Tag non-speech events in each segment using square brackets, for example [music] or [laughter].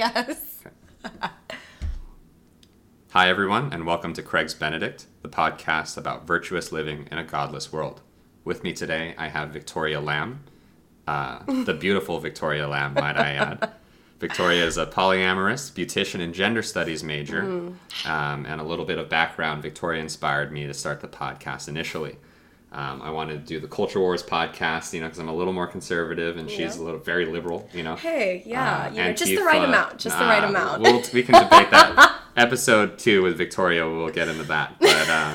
yes. [laughs] Hi, everyone, and welcome to Craig's Benedict, the podcast about virtuous living in a godless world. With me today, I have Victoria Lamb, uh, the beautiful Victoria Lamb, might I add. Victoria is a polyamorous, beautician, and gender studies major. Um, and a little bit of background Victoria inspired me to start the podcast initially. Um, I wanted to do the Culture Wars podcast, you know, because I'm a little more conservative and she's a little very liberal, you know. Hey, yeah, Uh, know, just the right amount, just the right uh, amount. We'll, we can debate that. [laughs] Episode two with Victoria, we'll get into that. But uh,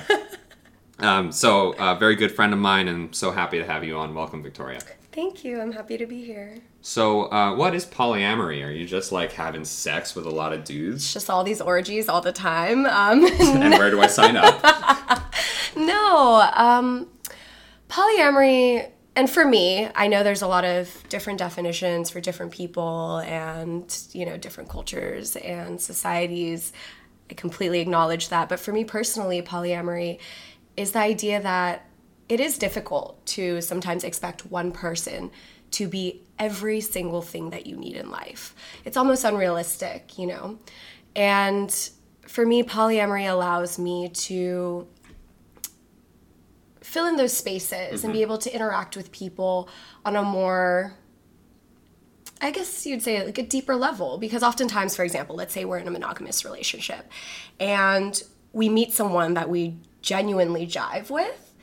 [laughs] um, so, uh, very good friend of mine, and so happy to have you on. Welcome, Victoria. Thank you. I'm happy to be here. So, uh, what is polyamory? Are you just like having sex with a lot of dudes? It's just all these orgies all the time. Um, [laughs] And where do I sign up? no, um, polyamory, and for me, I know there's a lot of different definitions for different people and, you know, different cultures and societies. I completely acknowledge that. But for me personally, polyamory is the idea that it is difficult to sometimes expect one person to be every single thing that you need in life. It's almost unrealistic, you know? And for me, polyamory allows me to fill in those spaces and be mm-hmm. able to interact with people on a more I guess you'd say like a deeper level. Because oftentimes for example let's say we're in a monogamous relationship and we meet someone that we genuinely jive with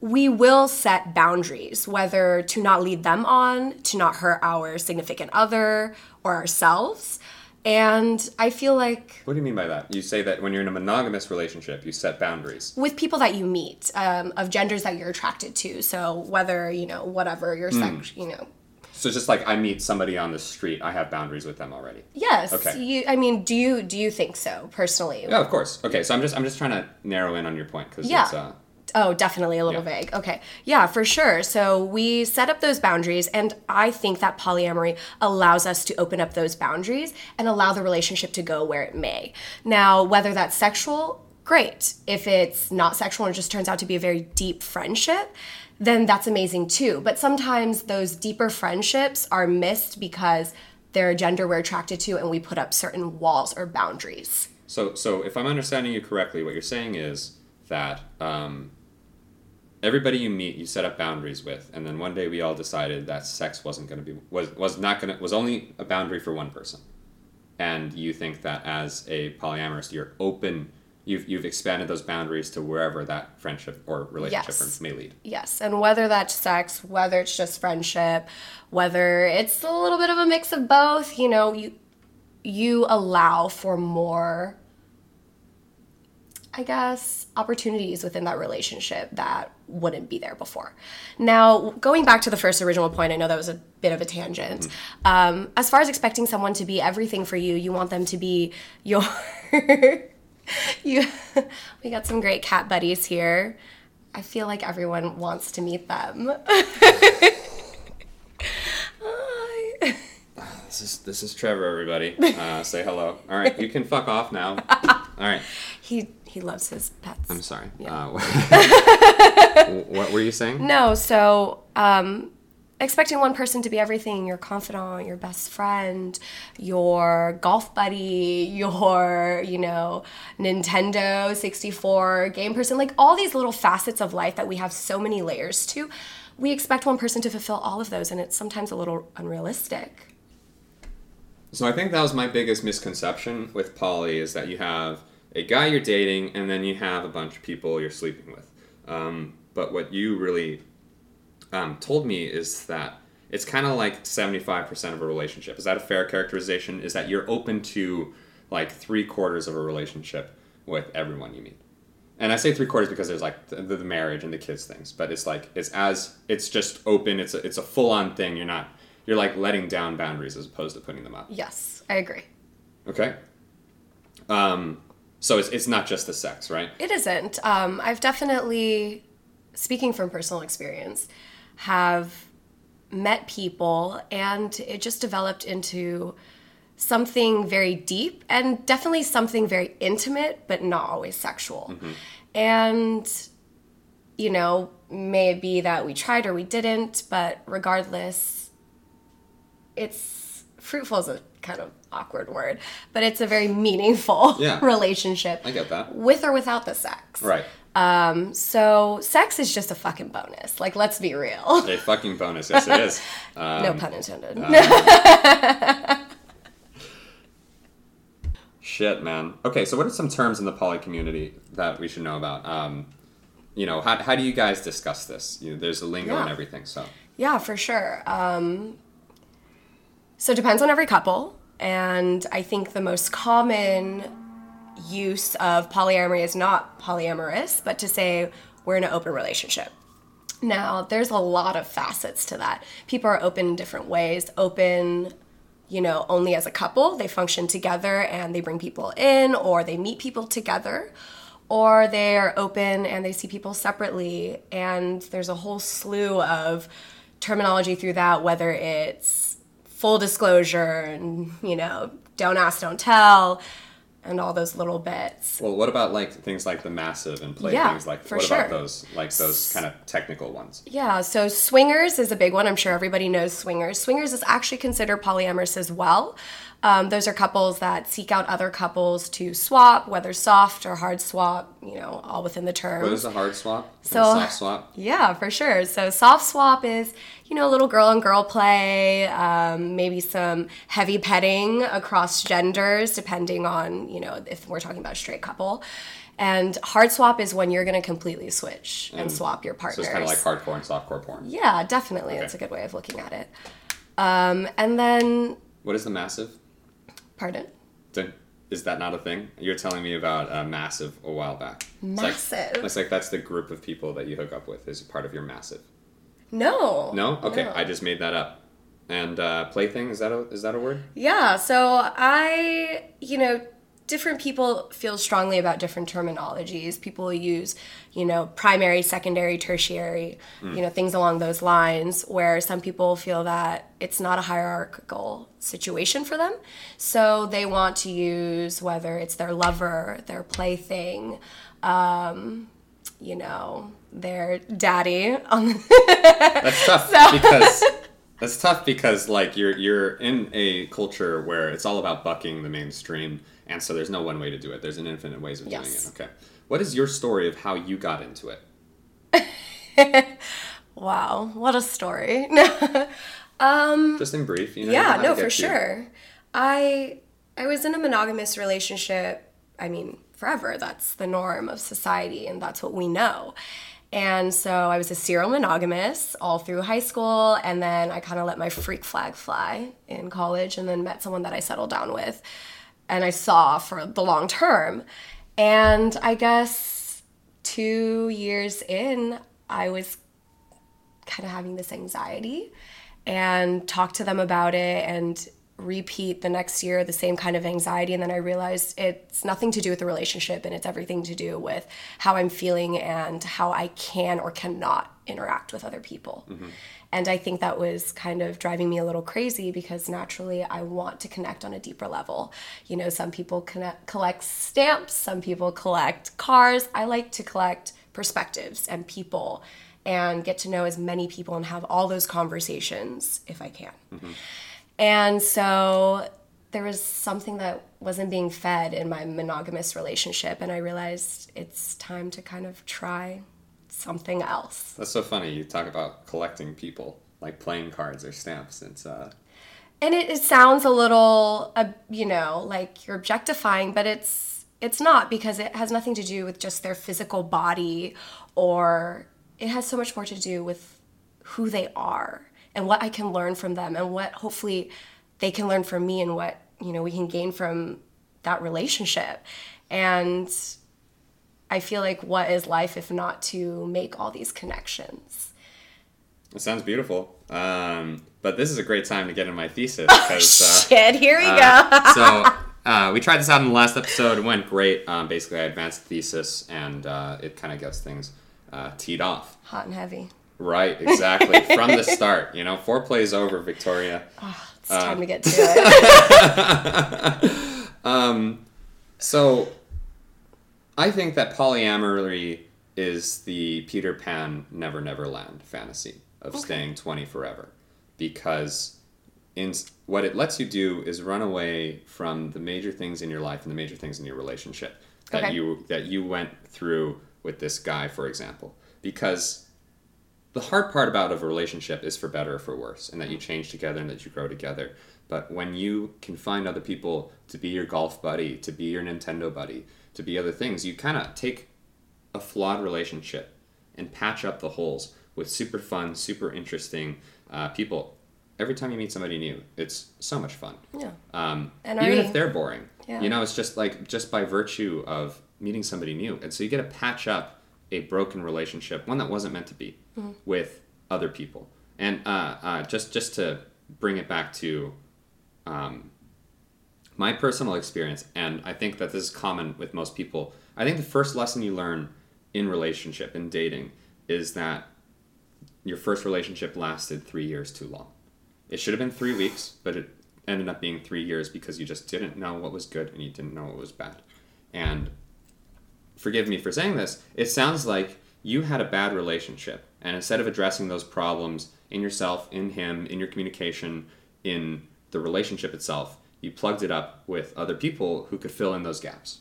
we will set boundaries whether to not lead them on to not hurt our significant other or ourselves and I feel like What do you mean by that? You say that when you're in a monogamous relationship, you set boundaries. with people that you meet um, of genders that you're attracted to so whether you know whatever your sex you know So, just like I meet somebody on the street, I have boundaries with them already. yes Okay. you i mean do you do you think so personally Yeah, of course. Okay, so I'm just I'm just trying to narrow in on your point because Yeah. it's uh, oh definitely a little Yeah. vague. Okay. Yeah for sure. So we set up those boundaries and i think that polyamory allows us to open up those boundaries and allow the relationship to go where it may. Now whether that's sexual great. If it's not sexual and it just turns out to be a very deep friendship then that's amazing too. But sometimes those deeper friendships are missed because they're a gender we're attracted to and we put up certain walls or boundaries. So, so if I'm understanding you correctly, what you're saying is that um, everybody you meet, you set up boundaries with, and then one day we all decided that sex wasn't going to be was was not going to was only a boundary for one person, and you think that as a polyamorous, you're open. You've, you've expanded those boundaries to wherever that friendship or relationship Yes. may lead. Yes, and whether that's sex, whether it's just friendship, whether it's a little bit of a mix of both, you know, you you allow for more I guess opportunities within that relationship that wouldn't be there before. Now, going back to the first original point, I know that was a bit of a tangent. Um, as far as expecting someone to be everything for you, you want them to be your [laughs] you we got some great cat buddies here. I feel like everyone wants to meet them. [laughs] Hi. This is this is Trevor, everybody. Uh, say hello. All right, you can fuck off now. [laughs] All right, he he loves his pets. I'm sorry. Yeah. Uh, [laughs] [laughs] what were you saying? No, so um, expecting one person to be everything your confidant, your best friend, your golf buddy, [laughs] your, you know, Nintendo 64 game person, like all these little facets of life that we have so many layers to, we expect one person to fulfill all of those, and it's sometimes a little unrealistic. So I think that was my biggest misconception with poly is that you have a guy you're dating and then you have a bunch of people you're sleeping with. Um, but what you really um, told me is that it's kind of like 75% of a relationship. Is that a fair characterization? Is that you're open to like three quarters of a relationship with everyone you meet? And I say three quarters because there's like the, the marriage and the kids things, but it's like it's as it's just open. It's a, it's a full on thing. You're not you're like letting down boundaries as opposed to putting them up. Yes, I agree. Okay. Um, so it's, it's not just the sex, right? It isn't. Um, I've definitely, speaking from personal experience, have met people and it just developed into something very deep and definitely something very intimate, but not always sexual. And, you know, may it be that we tried or we didn't, but regardless, it's fruitful is a kind of awkward word, but it's a very meaningful Yeah. [laughs] relationship I get that. with or without the sex. Right. Um, so sex is just a fucking bonus. Like, let's be real. A fucking bonus. Yes, it is. [laughs] Um, no pun intended. [laughs] Shit, man. Okay, so what are some terms in the poly community that we should know about? Um, you know, how, how do you guys discuss this? You know, there's a lingo and everything, so. Yeah, for sure. Um, so it depends on every couple. And I think the most common use of polyamory is not polyamorous, but to say we're in an open relationship. Now, there's a lot of facets to that. People are open in different ways. Open, you know, only as a couple, they function together and they bring people in, or they meet people together, or they are open and they see people separately. And there's a whole slew of terminology through that, whether it's full disclosure and, you know, don't ask, don't tell, and all those little bits. Well, what about like things like the massive and play Yeah, things like for what sure. about those like those kind of technical ones? Yeah, so swingers is a big one. I'm sure everybody knows swingers. Swingers is actually considered polyamorous as well. Um, those are couples that seek out other couples to swap, whether soft or hard swap, you know, all within the term. What is a hard swap? and a So- soft swap? Yeah, for sure. So soft swap is, you know, a little girl and girl play, um, maybe some heavy petting across genders, depending on, you know, if we're talking about a straight couple. And hard swap is when you're going to completely switch and, swap your So partners. it's kind of like hardcore and softcore porn. Yeah, definitely. That's a good way of looking at it. Um, and then, What is the massive? Pardon? Did- Is that not a thing? You're telling me about uh, massive a while back. It's like- Massive? It's like that's the group of people that you hook up with is part of your massive. No. No? Okay, No. I just made that up. And uh, plaything is that a is that a word? Yeah, so I, you know, different people feel strongly about different terminologies. People use, you know, primary, secondary, tertiary, you know, things along those lines, where some people feel that it's not a hierarchical situation for them. So they want to use whether it's their lover, their plaything, um, you know, their daddy on That's tough [laughs] because that's tough because like you're you're in a culture where it's all about bucking the mainstream, and so there's no one way to do it. There's an infinite ways of Yes. doing it. Okay, what is your story of how you got into it? [laughs] Wow, what a story. [laughs] Um, Just in brief, you know. yeah no for sure i i was in a monogamous relationship i mean forever that's the norm of society and that's what we know and so i was a serial monogamous all through high school and then i kind of let my freak flag fly in college and then met someone that i settled down with and i saw for the long term. And i guess two years in i was kind of having this anxiety and talk to them about it and repeat the next year the same kind of anxiety. And then i realized it's nothing to do with the relationship and it's everything to do with how i'm feeling and how i can or cannot interact with other people mm-hmm. And i think that was kind of driving me a little crazy because naturally i want to connect on a deeper level. You know some people connect, collect stamps some people collect cars. I like to collect perspectives and people and get to know as many people and have all those conversations if I can. Mm-hmm. And so there was something that wasn't being fed in my monogamous relationship, and I realized it's time to kind of try something else. That's so funny. You talk about collecting people, like playing cards or stamps. It's uh, And it, it sounds a little, uh, you know, like you're objectifying, but it's it's not because it has nothing to do with just their physical body, or it has so much more to do with who they are and what I can learn from them, and what hopefully they can learn from me, and what you know we can gain from that relationship. And I feel like what is life if not to make all these connections? it sounds beautiful. Um, but this is a great time to get in my thesis [laughs] because. Uh, Shit, here we go. Uh, so uh, we tried this out in the last episode. It went great. Um, basically, I advanced the thesis, and uh, it kind of gets things uh, teed off. Hot and heavy. Right, exactly. [laughs] From the start, you know, foreplay's over, Victoria. It's time to get to [laughs] it. So, I think that polyamory is the Peter Pan Never Never Land fantasy of staying 20 forever. Because in what it lets you do is run away from the major things in your life and the major things in your relationship that Okay. you that you went through with this guy, for example, because the hard part about a relationship is for better or for worse, and that you mm. change together and that you grow together. But when you can find other people to be your golf buddy, to be your Nintendo buddy, to be other things, you kind of take a flawed relationship and patch up the holes with super fun, super interesting uh, people. Every time you meet somebody new, it's so much fun. Yeah. Um, And even if they're boring, Yeah. you know, it's just like just by virtue of meeting somebody new, and so you get to patch up a broken relationship, one that wasn't meant to be, Mm-hmm. with other people. And uh, uh, just just to bring it back to um, my personal experience, and I think that this is common with most people. I think the first lesson you learn in relationship in dating is that your first relationship lasted three years too long. It should have been three weeks, but it ended up being three years because you just didn't know what was good and you didn't know what was bad. And forgive me for saying this, it sounds like you had a bad relationship. And instead of addressing those problems in yourself, in him, in your communication, in the relationship itself, you plugged it up with other people who could fill in those gaps.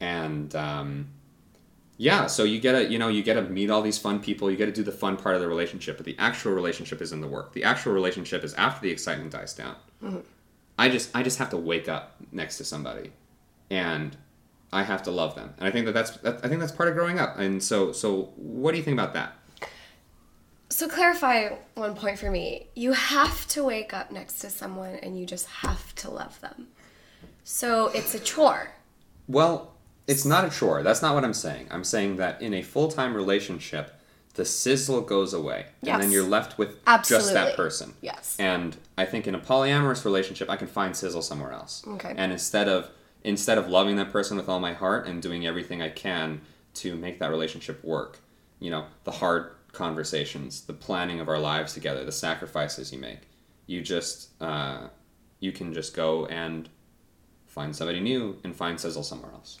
And um, yeah, so you get to you know you get to meet all these fun people. You get to do the fun part of the relationship, but the actual relationship is in the work. The actual relationship is after the excitement dies down. I just I just have to wake up next to somebody, and I have to love them. And I think that that's that, I think that's part of growing up. And so so what do you think about that? So clarify one point for me. You have to wake up next to someone and you just have to love them. So it's a chore. Well, it's not a chore. That's not what I'm saying. I'm saying that in a full time relationship, the sizzle goes away, and then you're left with just that person. Yes. And I think in a polyamorous relationship, I can find sizzle somewhere else. Okay. And instead of instead of loving that person with all my heart and doing everything I can to make that relationship work, you know, the hard conversations, the planning of our lives together, the sacrifices you make, you just uh, you can just go and find somebody new and find sizzle somewhere else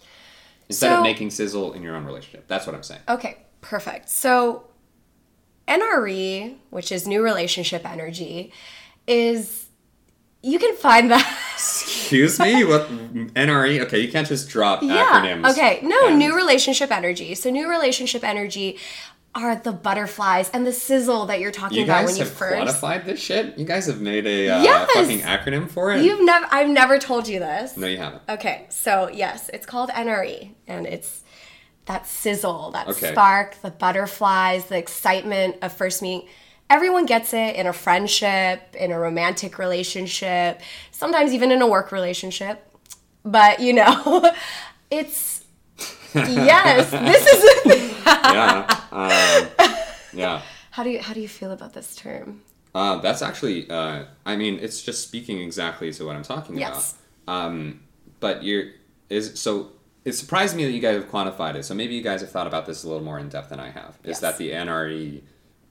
instead of making sizzle in your own relationship. That's what I'm saying. Okay, perfect. So NRE, which is new relationship energy, is you can find that [laughs] Excuse me, what NRE? Okay, you can't just drop Yeah. acronyms. Okay. No, and- new relationship energy. So new relationship energy are the butterflies and the sizzle that you're talking You about guys when you have first. quantified this shit. You guys have made a uh, Yes! fucking acronym for it. You've never. I've never told you this. No, you haven't. Okay. So yes, it's called NRE, and it's that sizzle, that Okay. spark, the butterflies, the excitement of first meeting. Everyone gets it in a friendship, in a romantic relationship, sometimes even in a work relationship. But you know, [laughs] it's [laughs] yes. This is. Yeah. Um, yeah. how do you how do you feel about this term? Uh, that's actually, uh, I mean, it's just speaking exactly to what I'm talking Yes. about. Um, but you're, is, so it surprised me that you guys have quantified it. So maybe you guys have thought about this a little more in depth than I have. Is Yes. that the NRE,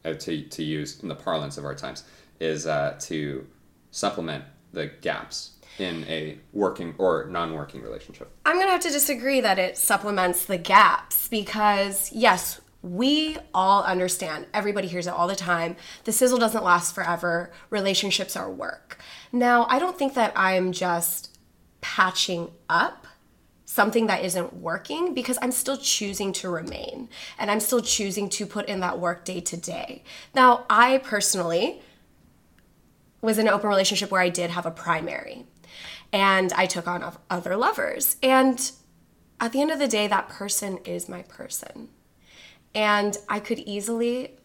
uh, to, to use in the parlance of our times, is uh, to supplement the gaps in a working or non working relationship. I'm going to have to disagree that it supplements the gaps because, yes, we all understand, everybody hears it all the time. The sizzle doesn't last forever, relationships are work. Now, I don't think that I'm just patching up something that isn't working because I'm still choosing to remain and I'm still choosing to put in that work day to day. Now, I personally was in an open relationship where I did have a primary and I took on other lovers. And at the end of the day, that person is my person. And I could easily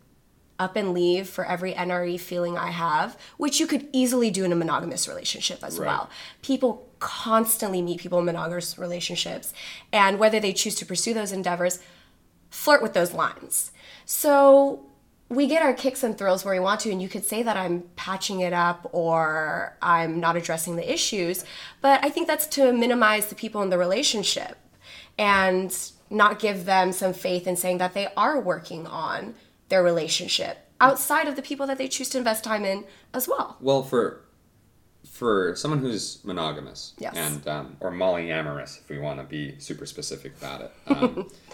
up and leave for every NRE feeling I have, which you could easily do in a monogamous relationship as Right. well. People constantly meet people in monogamous relationships, and whether they choose to pursue those endeavors, flirt with those lines. So we get our kicks and thrills where we want to, and you could say that I'm patching it up or I'm not addressing the issues, but I think that's to minimize the people in the relationship and not give them some faith in saying that they are working on their relationship outside of the people that they choose to invest time in as well. Well, for for someone who's monogamous Yes. and um, or polyamorous, if we want to be super specific about it, um, [laughs]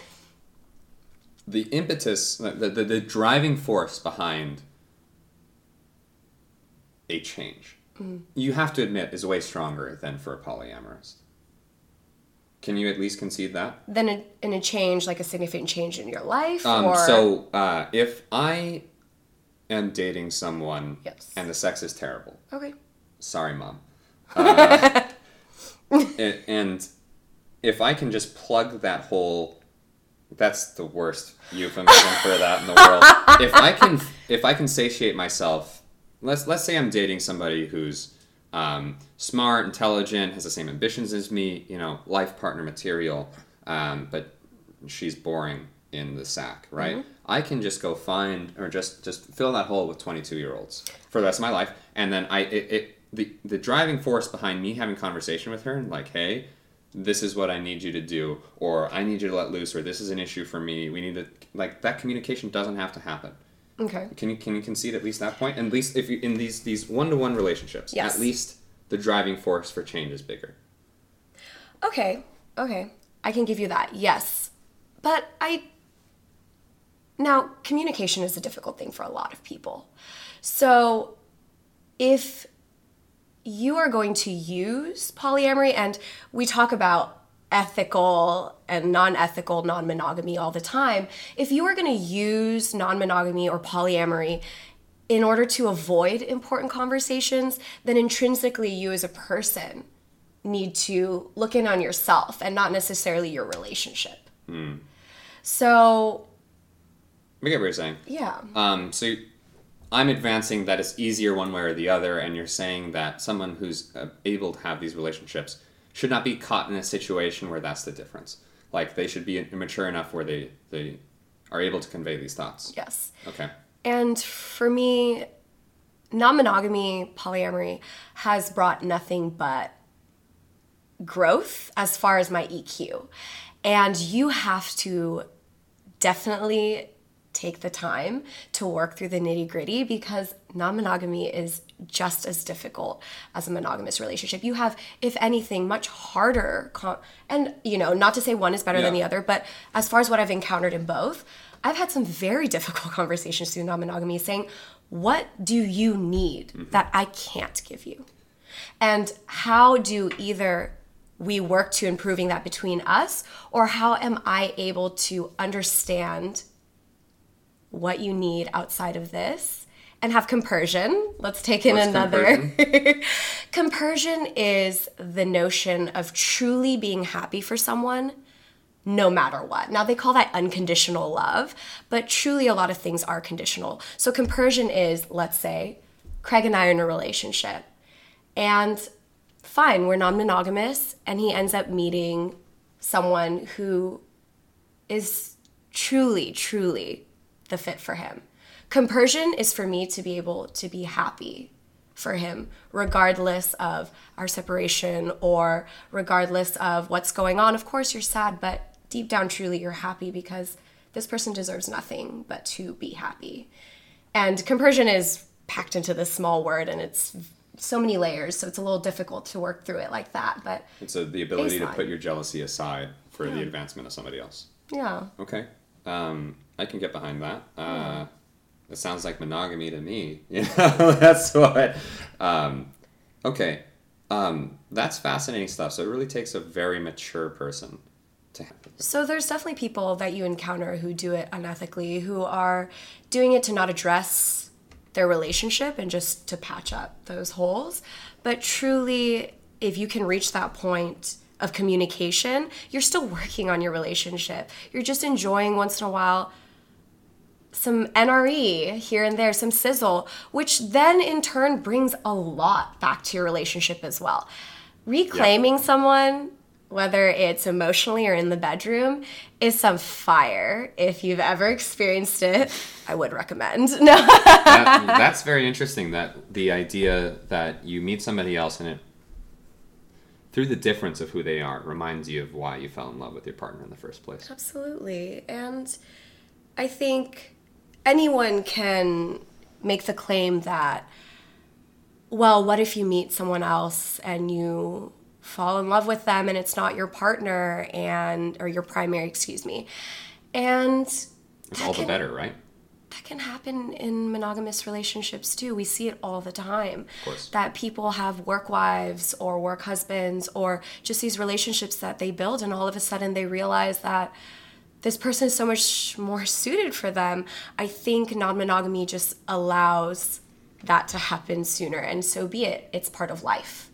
the impetus, the, the the driving force behind a change. You have to admit is way stronger than for a polyamorous. Can you at least concede that? Then in, in a change, like a significant change in your life, Um, or so uh, if I am dating someone Yes. and the sex is terrible, okay, sorry, mom. [laughs] Uh, a- and if I can just plug that hole, that's the worst euphemism for that in the world. [laughs] If I can, if I can satiate myself, let's let's say I'm dating somebody who's um, smart, intelligent, has the same ambitions as me, you know, life partner material, um, but she's boring in the sack, right? I can just go find or just just fill that hole with 22 year olds for the rest of my life, and then I it, it the the driving force behind me having conversation with her and like, hey, this is what I need you to do, or I need you to let loose, or this is an issue for me. We need to like that communication doesn't have to happen. okay, Can you can you concede at least that point? At least if you in these these one to one relationships, Yes. at least the driving force for change is bigger. okay, okay. I can give you that. Yes, but I now communication is a difficult thing for a lot of people. So if you are going to use polyamory, and we talk about ethical and non ethical non monogamy all the time, if you are going to use non monogamy or polyamory in order to avoid important conversations, then intrinsically you as a person need to look in on yourself and not necessarily your relationship. So, I get what you're saying. yeah. Um, so I'm advancing that it's easier one way or the other, and you're saying that someone who's uh, able to have these relationships should not be caught in a situation where that's the difference. Like they should be mature enough where they they are able to convey these thoughts. Yes. Okay. And for me, non monogamy, polyamory has brought nothing but growth as far as my EQ. And you have to definitely take the time to work through the nitty gritty because non monogamy is just as difficult as a monogamous relationship. You have, if anything, much harder, con- and you know, not to say one is better than the other, but as far as what I've encountered in both, I've had some very [laughs] difficult conversations through non monogamy saying, What do you need mm-hmm. that I can't give you? And how do either we work to improving that between us, or how am I able to understand what you need outside of this and have compersion? Let's take in What's another. [laughs] compersion is the notion of truly being happy for someone no matter what. Now, they call that unconditional love, but truly a lot of things are conditional. So, compersion is, let's say, Craig and I are in a relationship, and fine, we're non monogamous, and he ends up meeting someone who is truly, truly the fit for him. Compersion is for me to be able to be happy for him, regardless of our separation or regardless of what's going on. Of course, you're sad, but deep down, truly, you're happy because this person deserves nothing but to be happy. And compersion is packed into this small word and it's so many layers, so it's a little difficult to work through it like that. But It's a, the ability to put your jealousy aside for the advancement of somebody else. yeah. Okay. Um, I can get behind that. Uh, it sounds like monogamy to me. [laughs] You know, [laughs] that's what. Um, okay. Um, that's fascinating stuff. So it really takes a very mature person to. So there's definitely people that you encounter who do it unethically, who are doing it to not address their relationship and just to patch up those holes. But truly, if you can reach that point of communication, you're still working on your relationship. You're just enjoying once in a while some NRE here and there, some sizzle, which then in turn brings a lot back to your relationship as well. Reclaiming someone, whether it's emotionally or in the bedroom, is some fire. If you've ever experienced it, I would recommend. No. [laughs] That, that's very interesting. That the idea that you meet somebody else and it, through the difference of who they are, reminds you of why you fell in love with your partner in the first place. Absolutely. And I think anyone can make the claim that, well, what if you meet someone else and you fall in love with them and it's not your partner and or your primary, excuse me. And It's all the better, right? That can happen in monogamous relationships too. We see it all the time. Of course. That people have work wives or work husbands or just these relationships that they build, and all of a sudden they realize that this person is so much more suited for them. I think non monogamy just allows that to happen sooner, and so be it. It's part of life.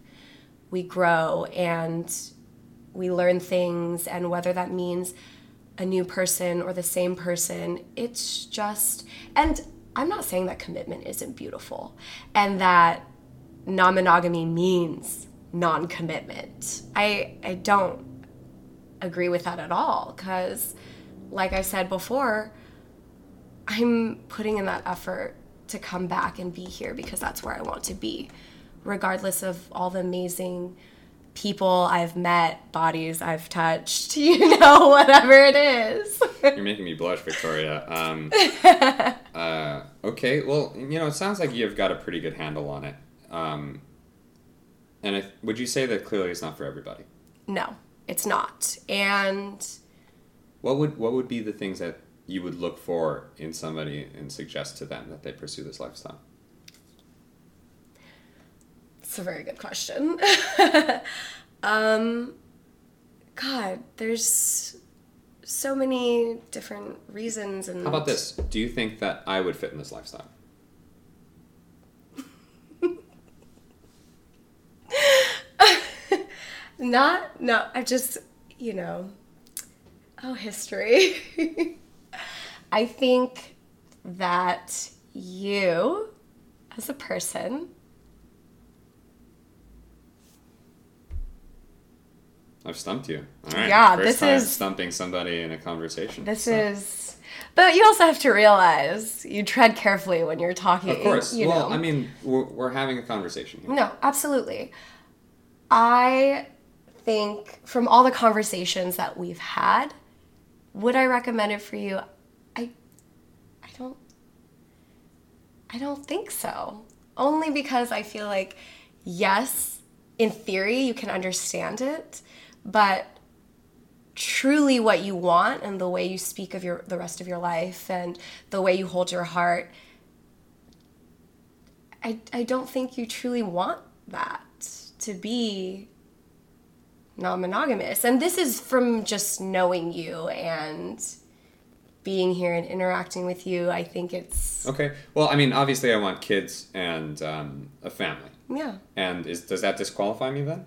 We grow and we learn things, and whether that means a new person or the same person. It's just, and I'm not saying that commitment isn't beautiful and that non monogamy means non commitment. I, I don't agree with that at all because, like I said before, I'm putting in that effort to come back and be here because that's where I want to be, regardless of all the amazing people I've met, bodies I've touched, [laughs] you know, [laughs] whatever it is. You're making me blush, Victoria. Um, [laughs] uh, okay, well, you know, it sounds like you've got a pretty good handle on it. Um, and if, would you say that clearly it's not for everybody? no, it's not. And What would what would be the things that you would look for in somebody and suggest to them that they pursue this lifestyle? It's a very good question. [laughs] um, God, there's so many different reasons and How about this? Do you think that I would fit in this lifestyle? [laughs] Not, no, I just, you know, oh, history. [laughs] I think that you, as a person, I've stumped you. All right. Yeah, First this time is- stumping somebody in a conversation. this so- is, but you also have to realize you tread carefully when you're talking. Of course. You well, know. I mean, we're, we're having a conversation here. No, absolutely. I think from all the conversations that we've had, would I recommend it for you? I I don't I don't think so. Only because I feel like yes, in theory you can understand it, but truly what you want and the way you speak of your the rest of your life and the way you hold your heart I, I don't think you truly want that to be non monogamous. And this is from just knowing you and being here and interacting with you. I think it's, Okay. Well, I mean, obviously, I want kids and um, a family. yeah. And is does that disqualify me then?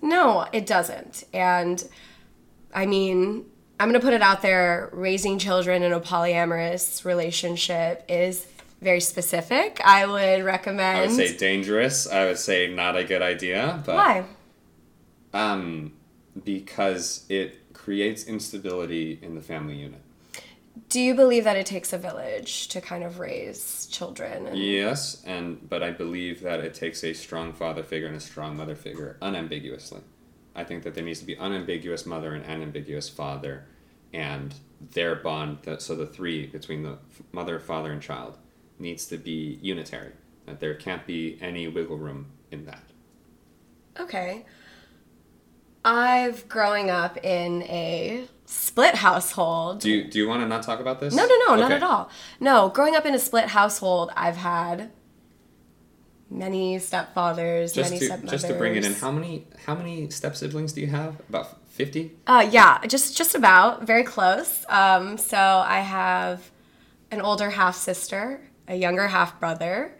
No, it doesn't. And I mean, I'm going to put it out there raising children in a polyamorous relationship is very specific. I would recommend. I would say dangerous. I would say not a good idea. But Why? Um, because it creates instability in the family unit. Do you believe that it takes a village to kind of raise children? And, Yes, and but I believe that it takes a strong father figure and a strong mother figure unambiguously. I think that there needs to be unambiguous mother and unambiguous father, and their bond. That so the three between the mother, father, and child needs to be unitary. That there can't be any wiggle room in that. Okay. I've growing up in a split household. Do you do you want to not talk about this? No, no, no, not at all. No, growing up in a split household, I've had many stepfathers, Just many to stepmothers. just to bring it in, how many how many step siblings do you have? About fifty. Uh, yeah, just just about very close. Um, so I have an older half sister, a younger half brother,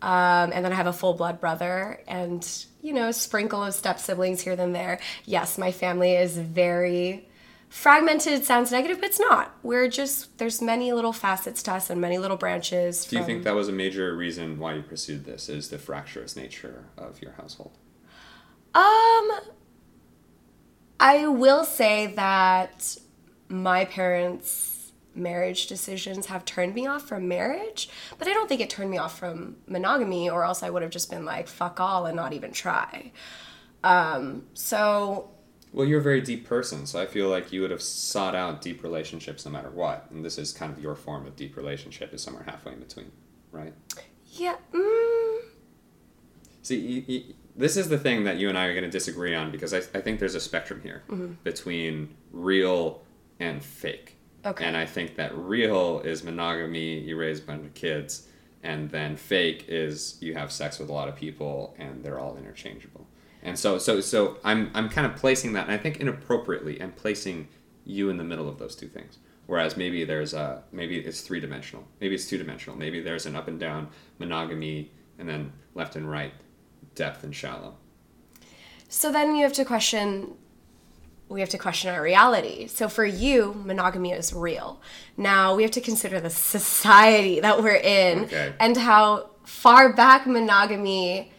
um, and then I have a full blood brother, and you know, sprinkle of step siblings here and there. Yes, my family is very fragmented. Sounds negative, but it's not. We're just there's many little facets to us and many little branches. Do you from- think that was a major reason why you pursued this? Is the fractious nature of your household? Um, I will say that my parents' marriage decisions have turned me off from marriage, but I don't think it turned me off from monogamy, or else I would have just been like, fuck all and not even try. Um, so, Well, you're a very deep person, so I feel like you would have sought out deep relationships no matter what. And this is kind of your form of deep relationship, is somewhere halfway in between, right? yeah, mm, See, you, you, this is the thing that you and I are going to disagree on because I, I think there's a spectrum here between real and fake. Okay. And I think that real is monogamy, you raise a bunch of kids, and then fake is you have sex with a lot of people and they're all interchangeable. And so so so I'm I'm kind of placing that and I think inappropriately and placing you in the middle of those two things. Whereas maybe there's a maybe it's three dimensional, maybe it's two dimensional, maybe there's an up and down monogamy and then left and right, depth and shallow. So then you have to question we have to question our reality. So for you, monogamy is real. Now we have to consider the society that we're in Okay. and how far back monogamy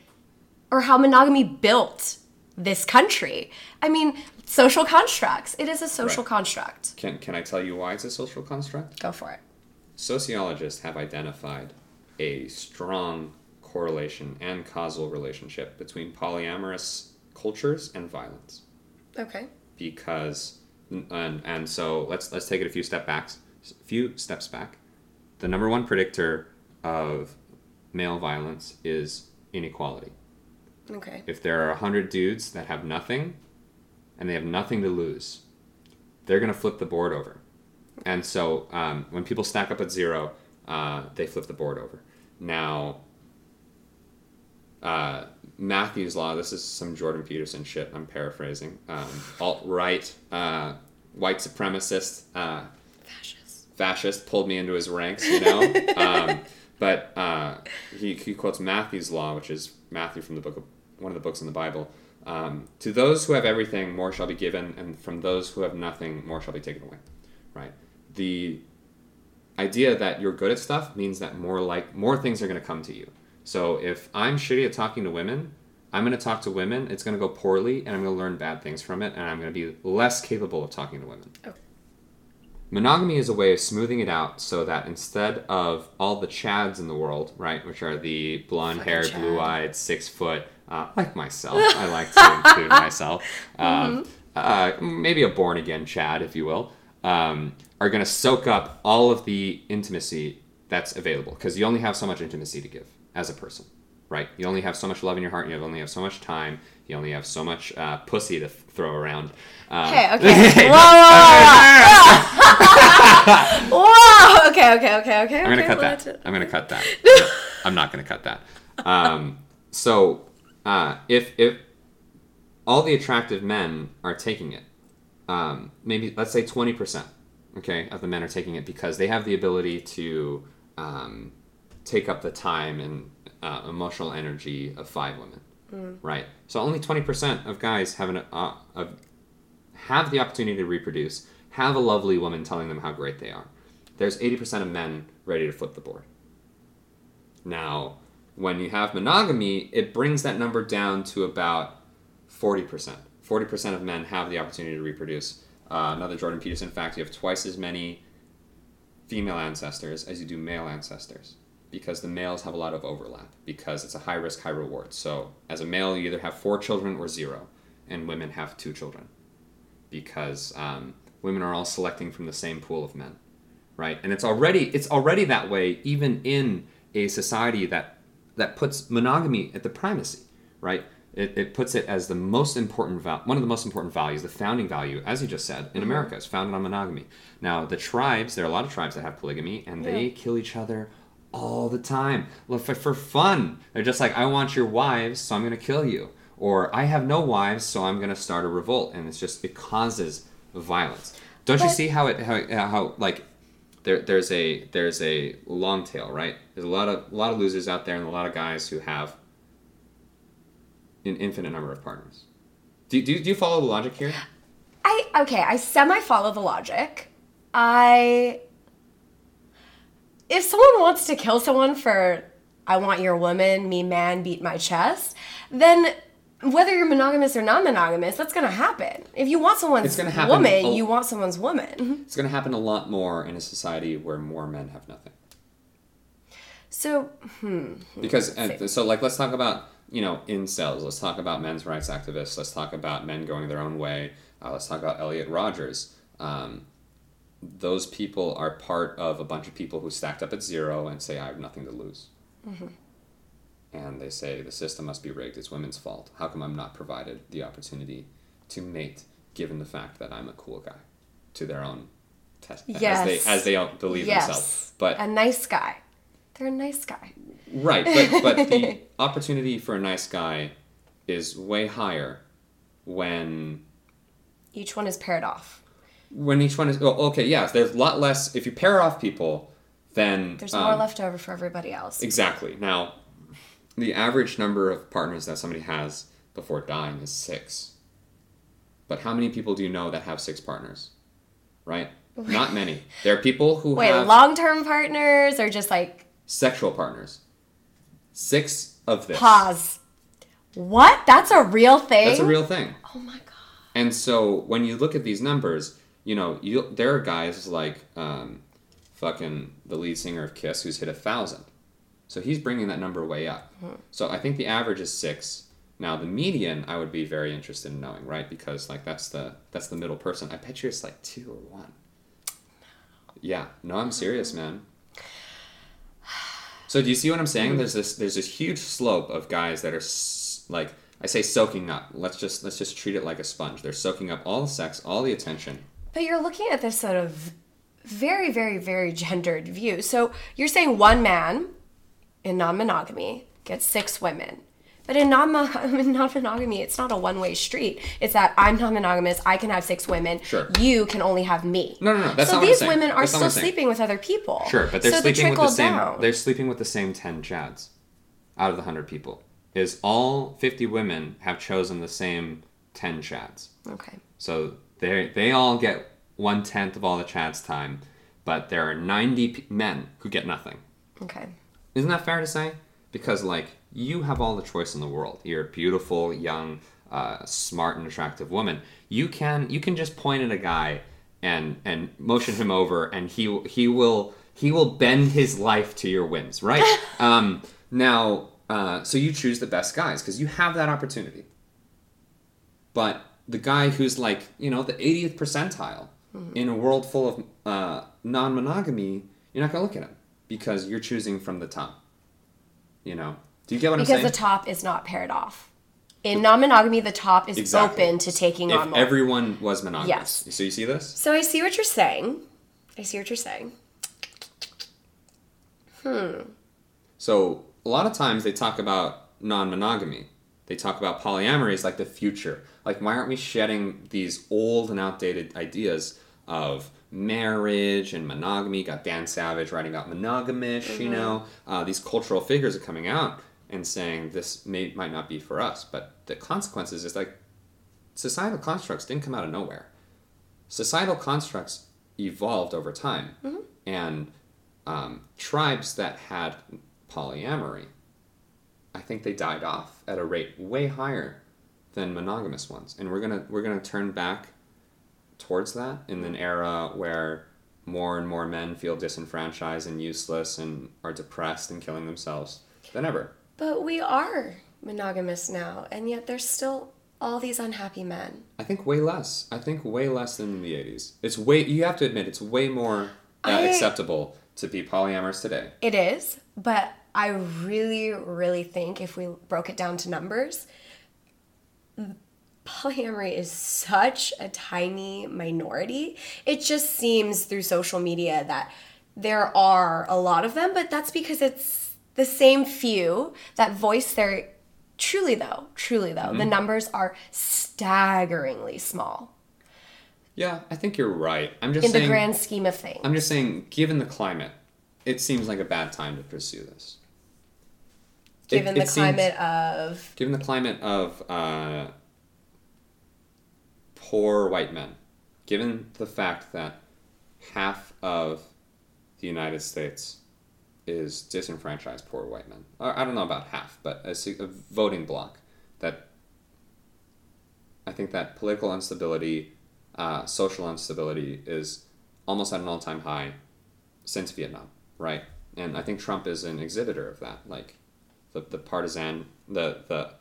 or how monogamy built this country. I mean, social constructs. It is a social Right. construct. Can can I tell you why it's a social construct? Go for it. Sociologists have identified a strong correlation and causal relationship between polyamorous cultures and violence. Okay. Because and and so let's let's take it a few step backs, few steps back. The number one predictor of male violence is inequality. Okay. If there are 100 dudes that have nothing and they have nothing to lose, they're going to flip the board over. And so um, when people stack up at zero, uh, they flip the board over. Now, uh, Matthew's Law, this is some Jordan Peterson shit, I'm paraphrasing. Um, Alt right, uh, white supremacist, uh, Fascist. fascist pulled me into his ranks, you know. um, [laughs] but uh, he, he quotes Matthew's law, which is Matthew from the book of one of the books in the Bible. Um, to those who have everything, more shall be given, and from those who have nothing, more shall be taken away. Right. The idea that you're good at stuff means that more like more things are going to come to you. So if I'm shitty at talking to women, I'm going to talk to women. It's going to go poorly, and I'm going to learn bad things from it, and I'm going to be less capable of talking to women. Okay. Monogamy is a way of smoothing it out so that instead of all the Chads in the world, right, which are the blonde haired, blue eyed, six foot, uh, like myself, [laughs] I like to include myself, um, uh, maybe a born again Chad, if you will, um, are going to soak up all of the intimacy that's available because you only have so much intimacy to give as a person, right? You only have so much love in your heart, you only have so much time, you only have so much uh, pussy to th- throw around. Um, Okay, okay. [laughs] whoa, whoa, whoa. [laughs] whoa. Okay, okay, okay, okay. I'm gonna okay, cut that. I'm gonna cut that. [laughs] I'm not gonna cut that. Um, so uh, if if all the attractive men are taking it, um, maybe let's say 20 percent, okay, of the men are taking it because they have the ability to um, take up the time and uh, emotional energy of five women, right? So only 20 percent of guys have an uh, of, have the opportunity to reproduce, have a lovely woman telling them how great they are. There's 80% of men ready to flip the board. Now, when you have monogamy, it brings that number down to about 40%. 40% of men have the opportunity to reproduce. Uh, another Jordan Peterson fact you have twice as many female ancestors as you do male ancestors because the males have a lot of overlap because it's a high risk, high reward. So, as a male, you either have four children or zero, and women have two children because um, women are all selecting from the same pool of men, right? And it's already it's already that way even in a society that that puts monogamy at the primacy, right? It, it puts it as the most important val- one of the most important values, the founding value, as you just said, in America is founded on monogamy. Now the tribes, there are a lot of tribes that have polygamy, and they kill each other all the time Look, for, for fun. They're just like, I want your wives, so I'm gonna kill you or I have no wives, so I'm gonna start a revolt, and it's just it causes violence. Don't you see how it how, how like there there's a there's a long tail, right? There's a lot of a lot of losers out there, and a lot of guys who have an infinite number of partners. Do, do, do you follow the logic here? I okay, I semi follow the logic. I if someone wants to kill someone for I want your woman, me man, beat my chest, then whether you're monogamous or non-monogamous, that's gonna happen. If you want someone's It's gonna happen woman, a- you want someone's woman. It's going to happen a lot more in a society where more men have nothing. So Because and so like let's talk about you know incels. Let's talk about men's rights activists. Let's talk about men going their own way. Uh, let's talk about Elliot Rogers. Um, those people are part of a bunch of people who stacked up at zero and say I have nothing to lose. Mm-hmm. And they say the system must be rigged. It's women's fault. How come I'm not provided the opportunity to mate, given the fact that I'm a cool guy, to their own test Yes. as they as they don't believe Yes. themselves. But A nice guy. They're a nice guy. right, but but the [laughs] opportunity for a nice guy is way higher when Each one is paired off. When each one is oh, okay. Yes, there's a lot less. If you pair off people, then There's um, more left over for everybody else. Exactly. Now, the average number of partners that somebody has before dying is six. But how many people do you know that have six partners? Right? Not many. There are people who Wait, have long term partners or just like sexual partners. Six of this. pause? What? That's a real thing? That's a real thing. Oh my god. And so when you look at these numbers, you know, you there are guys like um, fucking the lead singer of Kiss who's hit a thousand. So he's bringing that number way up. So I think the average is six. Now the median, I would be very interested in knowing, right? Because like that's the that's the middle person. I bet you it's like two or one. Yeah, no, I'm serious, man. So do you see what I'm saying? There's this there's this huge slope of guys that are s- like I say soaking up. Let's just let's just treat it like a sponge. They're soaking up all the sex, all the attention. But you're looking at this sort of very, very, very gendered view. So you're saying one man in non monogamy gets six women. But in non [laughs] monogamy, it's not a one way street. It's that I'm non monogamous, I can have six women. Sure. You can only have me. No, no, no. That's so not what I'm these women are That's still sleeping with other people. Sure, but they're so sleeping with the same. down. They're sleeping with the same ten chads, out of the hundred people. Is all fifty women have chosen the same ten chads? Okay. So they they all get one tenth of all the chads time, but there are ninety p- men who get nothing. Okay. Isn't that fair to say? Because like you have all the choice in the world. You're a beautiful, young, uh, smart, and attractive woman. You can you can just point at a guy and and motion him over, and he he will he will bend his life to your whims, right? [laughs] um, now, uh, so you choose the best guys because you have that opportunity. But the guy who's like you know the 80th percentile in a world full of uh, non-monogamy, you're not gonna look at him because you're choosing from the top. You know, do you get what Because I'm saying? Because the top is not paired off. In non monogamy, the top is Exactly. open to taking on if more. everyone was monogamous, Yes. so you see this? So I see what you're saying. I see what you're saying. Hmm. So a lot of times they talk about non-monogamy. They talk about polyamory as like the future. Like why aren't we shedding these old and outdated ideas of marriage and monogamy? Got Dan Savage writing about monogamish. You know, uh, these cultural figures are coming out and saying this may might not be for us. But the consequences is like societal constructs didn't come out of nowhere. Societal constructs evolved over time, and um, tribes that had polyamory, I think they died off at a rate way higher than monogamous ones, and we're gonna we're gonna turn back towards that in an era where more and more men feel disenfranchised and useless and are depressed and killing themselves than ever. But we are monogamous now, and yet there's still all these unhappy men. I think way less. I think way less than in the eighties. It's way. You have to admit, it's way more uh, I- acceptable to be polyamorous today. It is, but I really, really think if we broke it down to numbers, polyamory is such a tiny minority. It just seems through social media that there are a lot of them, but that's because it's the same few that voice their. Truly, though, truly, though, the mm-hmm. numbers are staggeringly small Yeah, I think you're right. I'm just in saying. the grand scheme of things. I'm just saying, given the climate, it seems like a bad time to pursue this. It- given it the seems- climate of given the climate of uh, poor white men, given the fact that half of the United States is disenfranchised poor white men. I don't know about half, but a, a voting bloc that I think that political instability, uh, social instability is almost at an all time high since Vietnam, right? And I think Trump is an exhibitor of that. Like the, the partisan, the, the.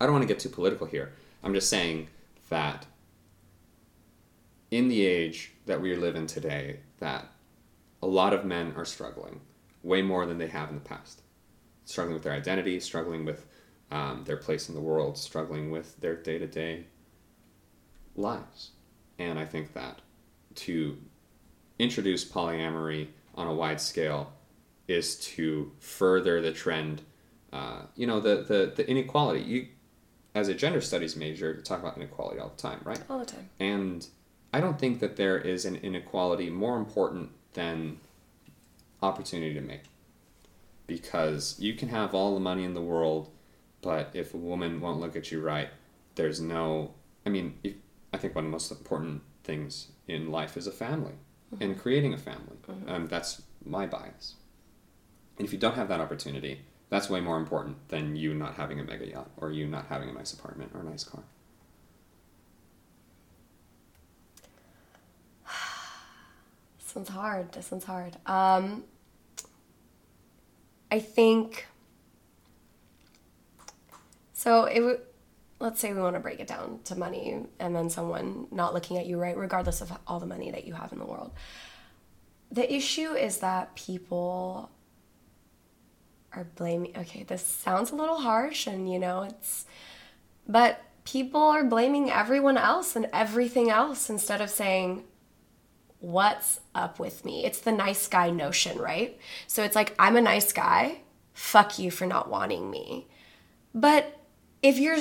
I don't want to get too political here. I'm just saying that in the age that we live in today, that a lot of men are struggling way more than they have in the past. Struggling with their identity, struggling with um, their place in the world, struggling with their day to day lives. And I think that to introduce polyamory on a wide scale is to further the trend. Uh, you know the, the the inequality. You as a gender studies major, you talk about inequality all the time, right? All the time. And I don't think that there is an inequality more important than opportunity to make. Because you can have all the money in the world, but if a woman won't look at you right, there's no. I mean, if, I think one of the most important things in life is a family mm-hmm. and creating a family. Mm-hmm. Um, that's my bias. And if you don't have that opportunity, that's way more important than you not having a mega yacht or you not having a nice apartment or a nice car. [sighs] this one's hard. This one's hard. Um, I think. So it would. Let's say we want to break it down to money, and then someone not looking at you right, regardless of all the money that you have in the world. The issue is that people are blaming okay this sounds a little harsh and you know it's but people are blaming everyone else and everything else instead of saying what's up with me? It's the nice guy notion right? So it's like i'm a nice guy. Fuck you for not wanting me. But if you're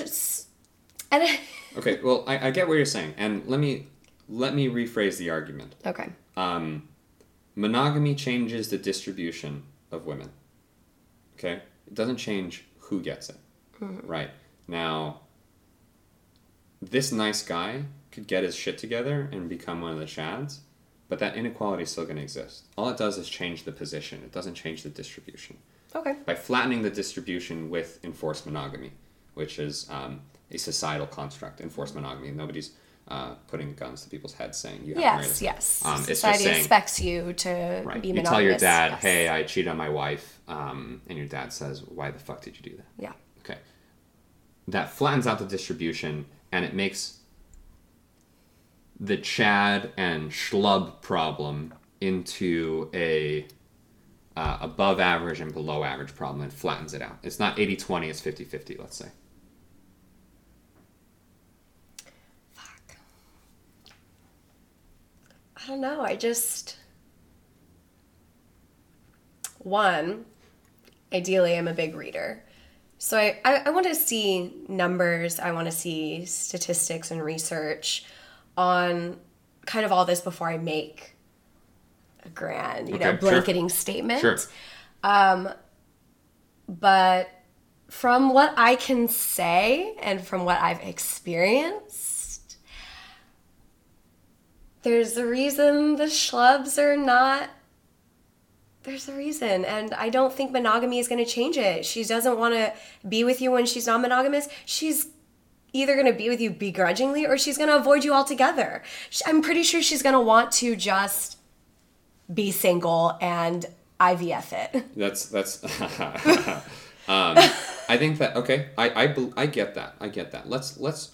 and [laughs] okay well I, I get what you're saying and let me let me rephrase the argument. Okay. Um monogamy changes the distribution of women Okay? It doesn't change who gets it. Mm-hmm. Right. Now, this nice guy could get his shit together and become one of the Chads, but that inequality is still going to exist. All it does is change the position, it doesn't change the distribution. Okay. By flattening the distribution with enforced monogamy, which is um, a societal construct, enforced monogamy. Nobody's uh, putting guns to people's heads saying you have yes, to yes. Um, Society saying, expects you to right. be You tell your dad, yes. "Hey, I cheated on my wife," um, and your dad says, "Why the fuck did you do that?" Yeah. Okay. That flattens out the distribution, and it makes the Chad and schlub problem into a uh, above average and below average problem and flattens it out. It's not 80 20, it's 50 50, let's say. I don't know. I just one, ideally I'm a big reader. So I, I, I want to see numbers, I want to see statistics and research on kind of all this before I make a grand, you okay, know, blanketing sure. statement. Sure. Um, but from what I can say and from what I've experienced, there's a reason the schlubs are not there's a reason. And i don't think monogamy is going to change it. She doesn't want to be with you when she's not monogamous she's either going to be with you begrudgingly or she's going to avoid you altogether. I'm pretty sure she's going to want to just be single and ivf it. [laughs] That's that's [laughs] um, i think that okay I, I i get that i get that. Let's let's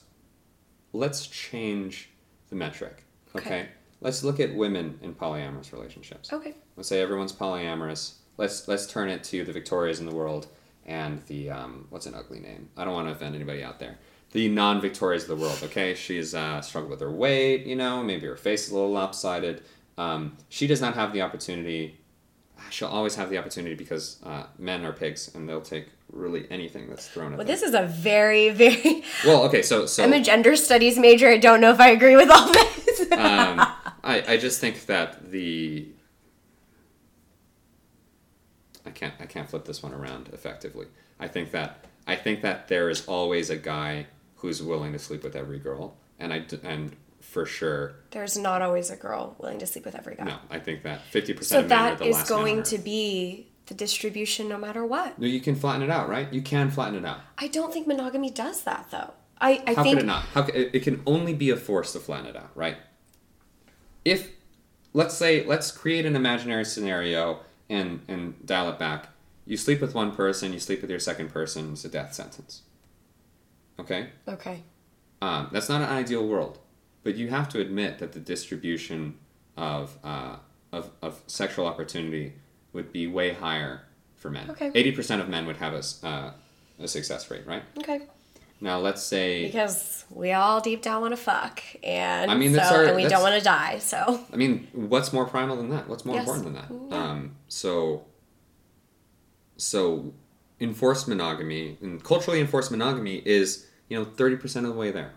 let's change the metric Okay. okay. Let's look at women in polyamorous relationships. Okay. Let's say everyone's polyamorous. Let's let's turn it to the Victorias in the world and the um, what's an ugly name? I don't want to offend anybody out there. The non-Victorias of the world. Okay, she's uh, struggled with her weight. You know, maybe her face is a little lopsided. Um, she does not have the opportunity. She'll always have the opportunity because uh, men are pigs and they'll take really anything that's thrown at well, them. Well, this is a very, very. [laughs] Well, okay, so so I'm a gender studies major. I don't know if I agree with all this. [laughs] um, I I just think that the I can't I can't flip this one around effectively. I think that I think that there is always a guy who's willing to sleep with every girl, and I and for sure. There's not always a girl willing to sleep with every guy. No, I think that fifty percent. So of that is going to be the distribution no matter what. No, you can flatten it out, right? You can flatten it out. I don't think monogamy does that though. I, I How think could it not? How it can only be a force to flatten it out, right? If let's say let's create an imaginary scenario and and dial it back. You sleep with one person, you sleep with your second person, it's a death sentence. Okay? Okay. Um, that's not an ideal world, but you have to admit that the distribution of, uh, of, of sexual opportunity would be way higher for men. Okay. 80% of men would have a, uh, a success rate, right? Okay. Now let's say Because we all deep down want to fuck, and I mean, so, our- and we don't want to die. So I mean, what's more primal than that? What's more Yes. important than that? Yeah. Um, so, so enforced monogamy and culturally enforced monogamy is you know thirty percent of the way there,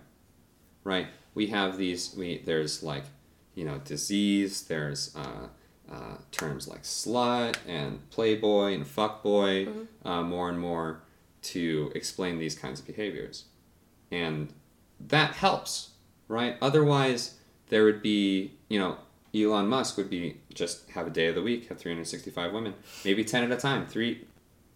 right? We have these. We there's like you know disease. There's uh, uh, terms like slut and playboy and fuckboy Mm-hmm. uh, more and more to explain these kinds of behaviors, and that helps, right? Otherwise, there would be, you know, Elon Musk would be just have a day of the week, have 365 women, maybe 10 at a time, three,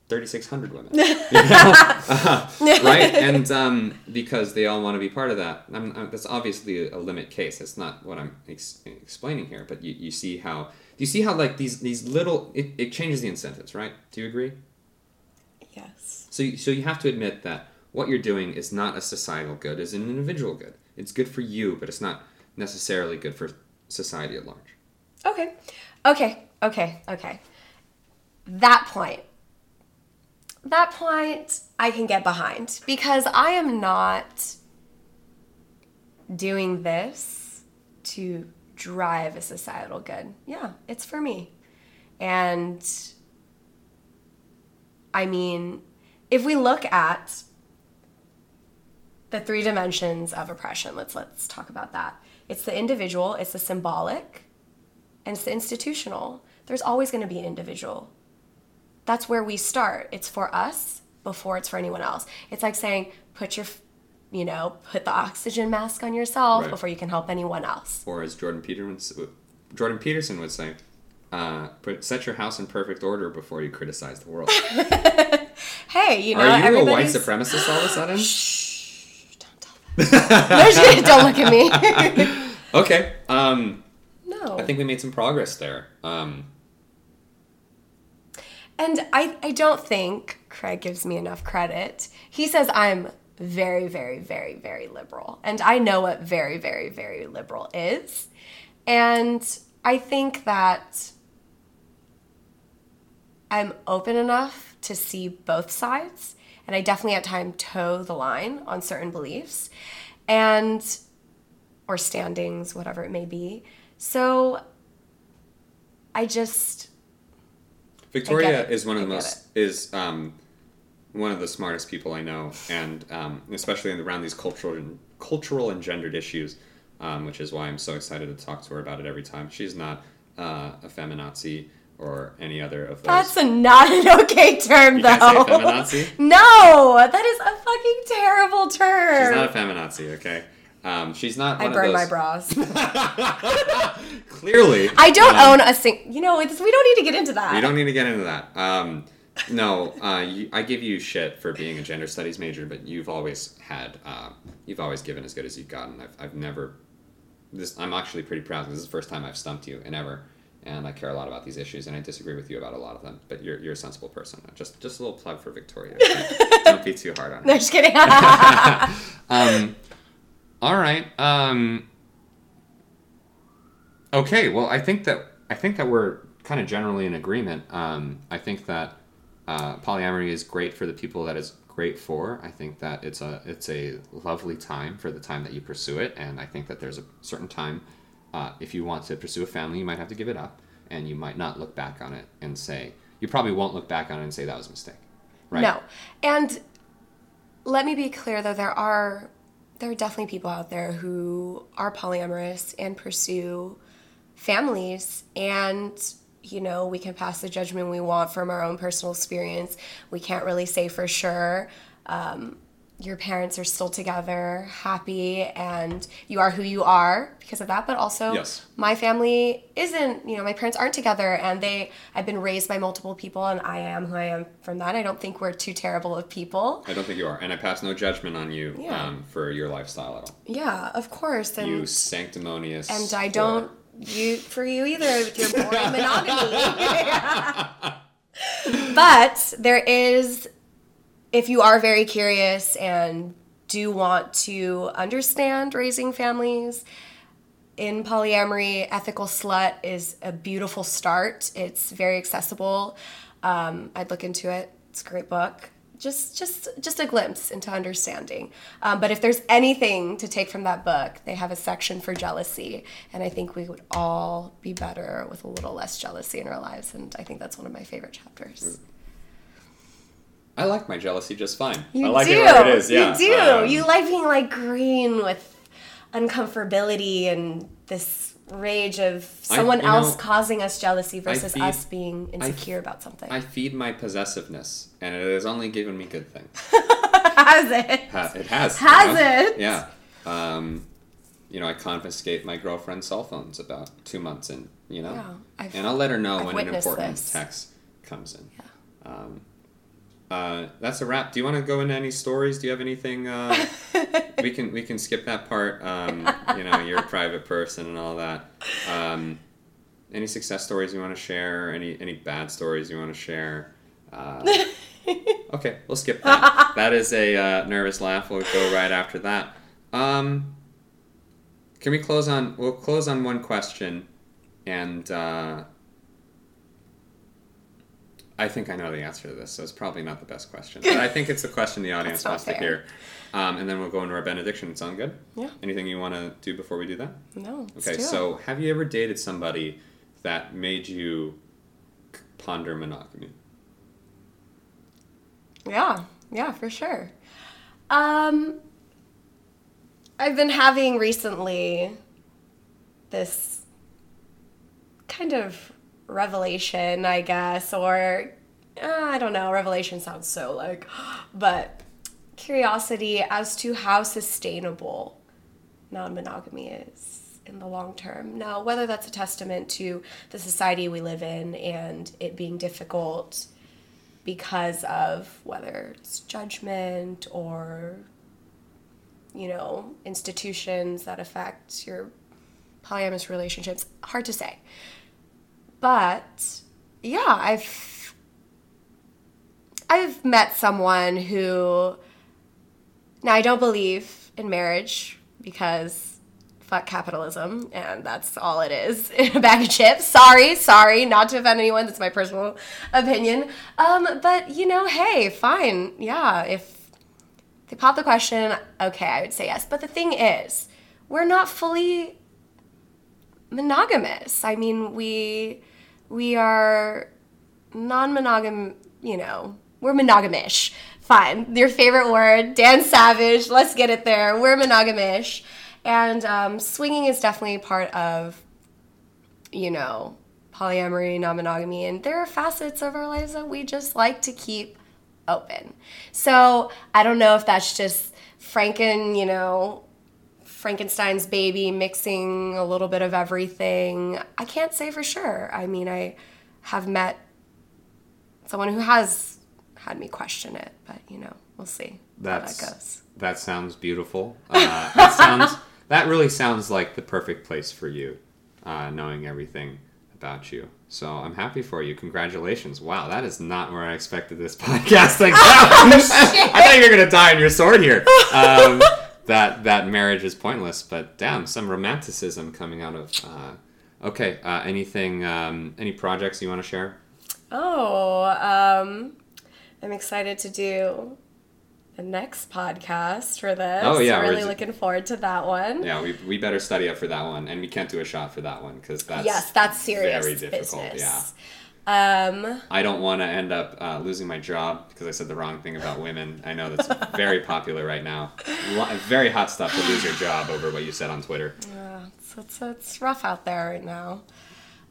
3,600 women, [laughs] you know? Uh, [laughs] right? And um, because they all want to be part of that. I'm, I'm, that's obviously a limit case. That's not what I'm ex- explaining here. But you, you see how, you see how like these, these little, it, it changes the incentives, right? Do you agree? yes, So, you- so you have to admit that what you're doing is not a societal good; it's an individual good. It's good for you, but it's not necessarily good for society at large. okay, okay, okay, okay. That point, that point, I can get behind because I am not doing this to drive a societal good. Yeah, it's for me. And I mean, if we look at the three dimensions of oppression, let's let's talk about that. It's the individual, it's the symbolic, and it's the institutional. There's always going to be an individual. That's where we start. It's for us before it's for anyone else. It's like saying put your you know, put the oxygen mask on yourself Right. before you can help anyone else. Or as Jordan Peterson, Jordan Peterson would say, uh, put, "Set your house in perfect order before you criticize the world." [laughs] Hey, you know, Are you a white supremacist all of a sudden? Shh, don't tell don't look at me. [laughs] [laughs] Okay. Um, no. I think we made some progress there. Um, And I, I don't think Craig gives me enough credit. He says I'm very, very, very, very liberal. And I know what very, very, very liberal is. And I think that I'm open enough to see both sides. And I definitely at times toe the line on certain beliefs and or standings, whatever it may be. So I just Victoria is one of the I get most is um, one of the smartest people I know, and um, especially around these cultural and cultural and gendered issues, um, which is why I'm so excited to talk to her about it every time. She's not uh, a feminazi or any other of those. That's a not an okay term, You though. can't say feminazi? [laughs] No, that is a fucking terrible term. She's not a feminazi, okay? Um, she's not. I burn my bras. [laughs] Clearly, I don't um, own a sing. You know, it's, we don't need to get into that. You don't need to get into that. Um, no, uh, you, I give you shit for being a gender studies major, but you've always had, uh, you've always given as good as you've gotten. I've, I've never, this, I'm actually pretty proud. This is the first time I've stumped you and ever, and I care a lot about these issues, and I disagree with you about a lot of them. But you're, you're a sensible person. Just, just a little plug for Victoria. [laughs] don't be too hard on her. No, just kidding. [laughs] Um, all right. Um, okay. Well, I think that I think that we're kind of generally in agreement. Um, I think that uh, polyamory is great for the people that it's great for. I think that it's a it's a lovely time for the time that you pursue it, and I think that there's a certain time uh, if you want to pursue a family, you might have to give it up, and you might not look back on it and say you probably won't look back on it and say that was a mistake. Right? No. And let me be clear though, there are there are definitely people out there who are polyamorous and pursue families and you know, we can pass the judgment we want from our own personal experience. We can't really say for sure. Um, your parents are still together, happy, and you are who you are because of that. But also, Yes. my family isn't, you know, my parents aren't together and they, I've been raised by multiple people and I am who I am from that. I don't think we're too terrible of people. I don't think you are, and I pass no judgment on you Yeah. um, for your lifestyle at all. Yeah, of course. And, You sanctimonious. and I don't, you, for you either, with your boring monogamy. [laughs] [laughs] but there is, if you are very curious and do want to understand raising families, in polyamory, Ethical Slut is a beautiful start. It's very accessible. Um, I'd look into it. It's a great book. just just just a glimpse into understanding. Um, but if there's anything to take from that book, they have a section for jealousy, and I think we would all be better with a little less jealousy in our lives. And I think that's one of my favorite chapters. I like my jealousy just fine. You I like do. it where it is. Yeah. You do. Um, you like being like green with uncomfortability and this rage of someone you else know, causing us jealousy versus feed- us being insecure about something. I feed my possessiveness, and it has only given me good things. [laughs] Has it? Ha- it has. you Has know? it? Yeah. Um, you know, I confiscate my girlfriend's cell phones about two months in. You know, Yeah, and I'll let her know I've when an important this. text comes in. Um, uh, that's a wrap. Do you want to go into any stories? Do you have anything? Uh, [laughs] we can we can skip that part. Um, you know, you're a private person and all that. Um, any success stories you want to share? Any any bad stories you want to share? Uh, okay, we'll skip that. [laughs] that is a uh, nervous laugh. We'll go right after that. Um, can we close on? We'll close on one question, and uh, I think I know the answer to this, so it's probably not the best question. [laughs] But I think it's the question the audience wants not to hear. Um, and then we'll go into our benediction. Sound good? Yeah. Anything you want to do before we do that? No. Okay, so have you ever dated somebody that made you ponder monogamy? Yeah, yeah, for sure. Um, I've been having recently this kind of revelation, I guess, or uh, I don't know. Revelation sounds so like, [gasps] but curiosity as to how sustainable non-monogamy is in the long term. Now, whether that's a testament to the society we live in and it being difficult because of whether it's judgment or you know institutions that affect your polyamorous relationships hard to say but yeah i've i've met someone who now i don't believe in marriage because fuck capitalism and that's all it is [laughs] in a bag of chips. Sorry sorry not to offend anyone that's my personal opinion. Um, but you know hey fine yeah if they pop the question okay i would say yes. But the thing is we're not fully monogamous. I mean we we are non-monogam you know we're monogamish. Fine. Your favorite word dan savage let's get it there. We're monogamish. And um, swinging is definitely part of you know polyamory non-monogamy and there are facets of our lives that we just like to keep open. So i don't know if that's just franken you know Frankenstein's baby mixing a little bit of everything. I can't say for sure. I mean, I have met someone who has had me question it, but you know, we'll see That's how that goes. that sounds beautiful. Uh, that sounds [laughs] that really sounds like the perfect place for you, uh, knowing everything about you. So I'm happy for you. Congratulations! Wow, that is not where I expected this [laughs] podcast to go. [laughs] I thought you were gonna die on your sword here. Um, that that marriage is pointless, but damn, some romanticism coming out of. Uh, okay, uh, anything, um, any projects you want to share? Oh, um, I'm excited to do the next podcast for this. Oh, yeah, really looking forward to that one. Yeah, we, we better study up for that one, and we can't do a shot for that one because that's yes, that's serious very difficult. business. Um, I don't want to end up uh, losing my job because I said the wrong thing about women. I know that's very [laughs] popular right now. Lo- very hot stuff to lose your job over what you said on Twitter. yeah, it's, it's, it's rough out there right now.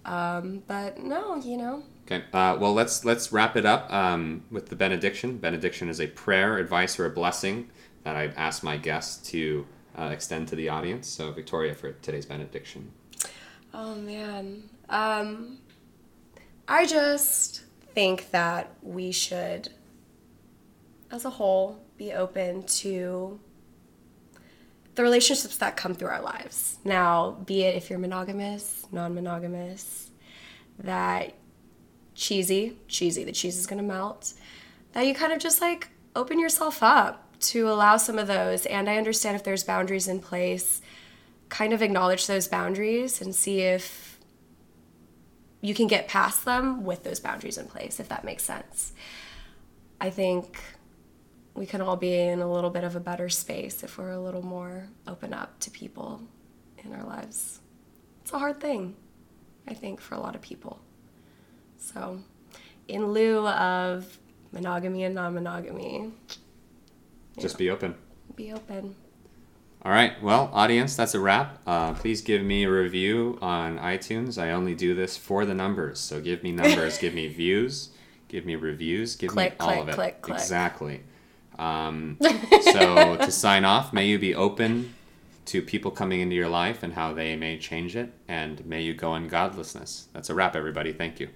Um, but no, you know, Okay. Uh, well, let's let's wrap it up um, with the benediction. Benediction is a prayer, advice, or a blessing that I ask my guests to uh, extend to the audience. So, Victoria, for today's benediction. Oh man. Um I just think that we should as a whole be open to the relationships that come through our lives. Now, be it if you're monogamous, non-monogamous, that cheesy, cheesy, the cheese is to melt. That you kind of just like open yourself up to allow some of those and I understand if there's boundaries in place kind of acknowledge those boundaries and see if you can get past them with those boundaries in place, if that makes sense. I think we can all be in a little bit of a better space if we're a little more open up to people in our lives. It's a hard thing, I think, for a lot of people. So, in lieu of monogamy and non monogamy, Just be open. be open. All right. Well, audience, that's a wrap. Uh, please give me a review on iTunes. I only do this for the numbers. So give me numbers, give me [laughs] views, give me reviews, give Click, me all click, of it. click, click. Exactly. Um, [laughs] so to sign off, may you be open to people coming into your life and how they may change it, and may you go in godlessness. That's a wrap, everybody. Thank you.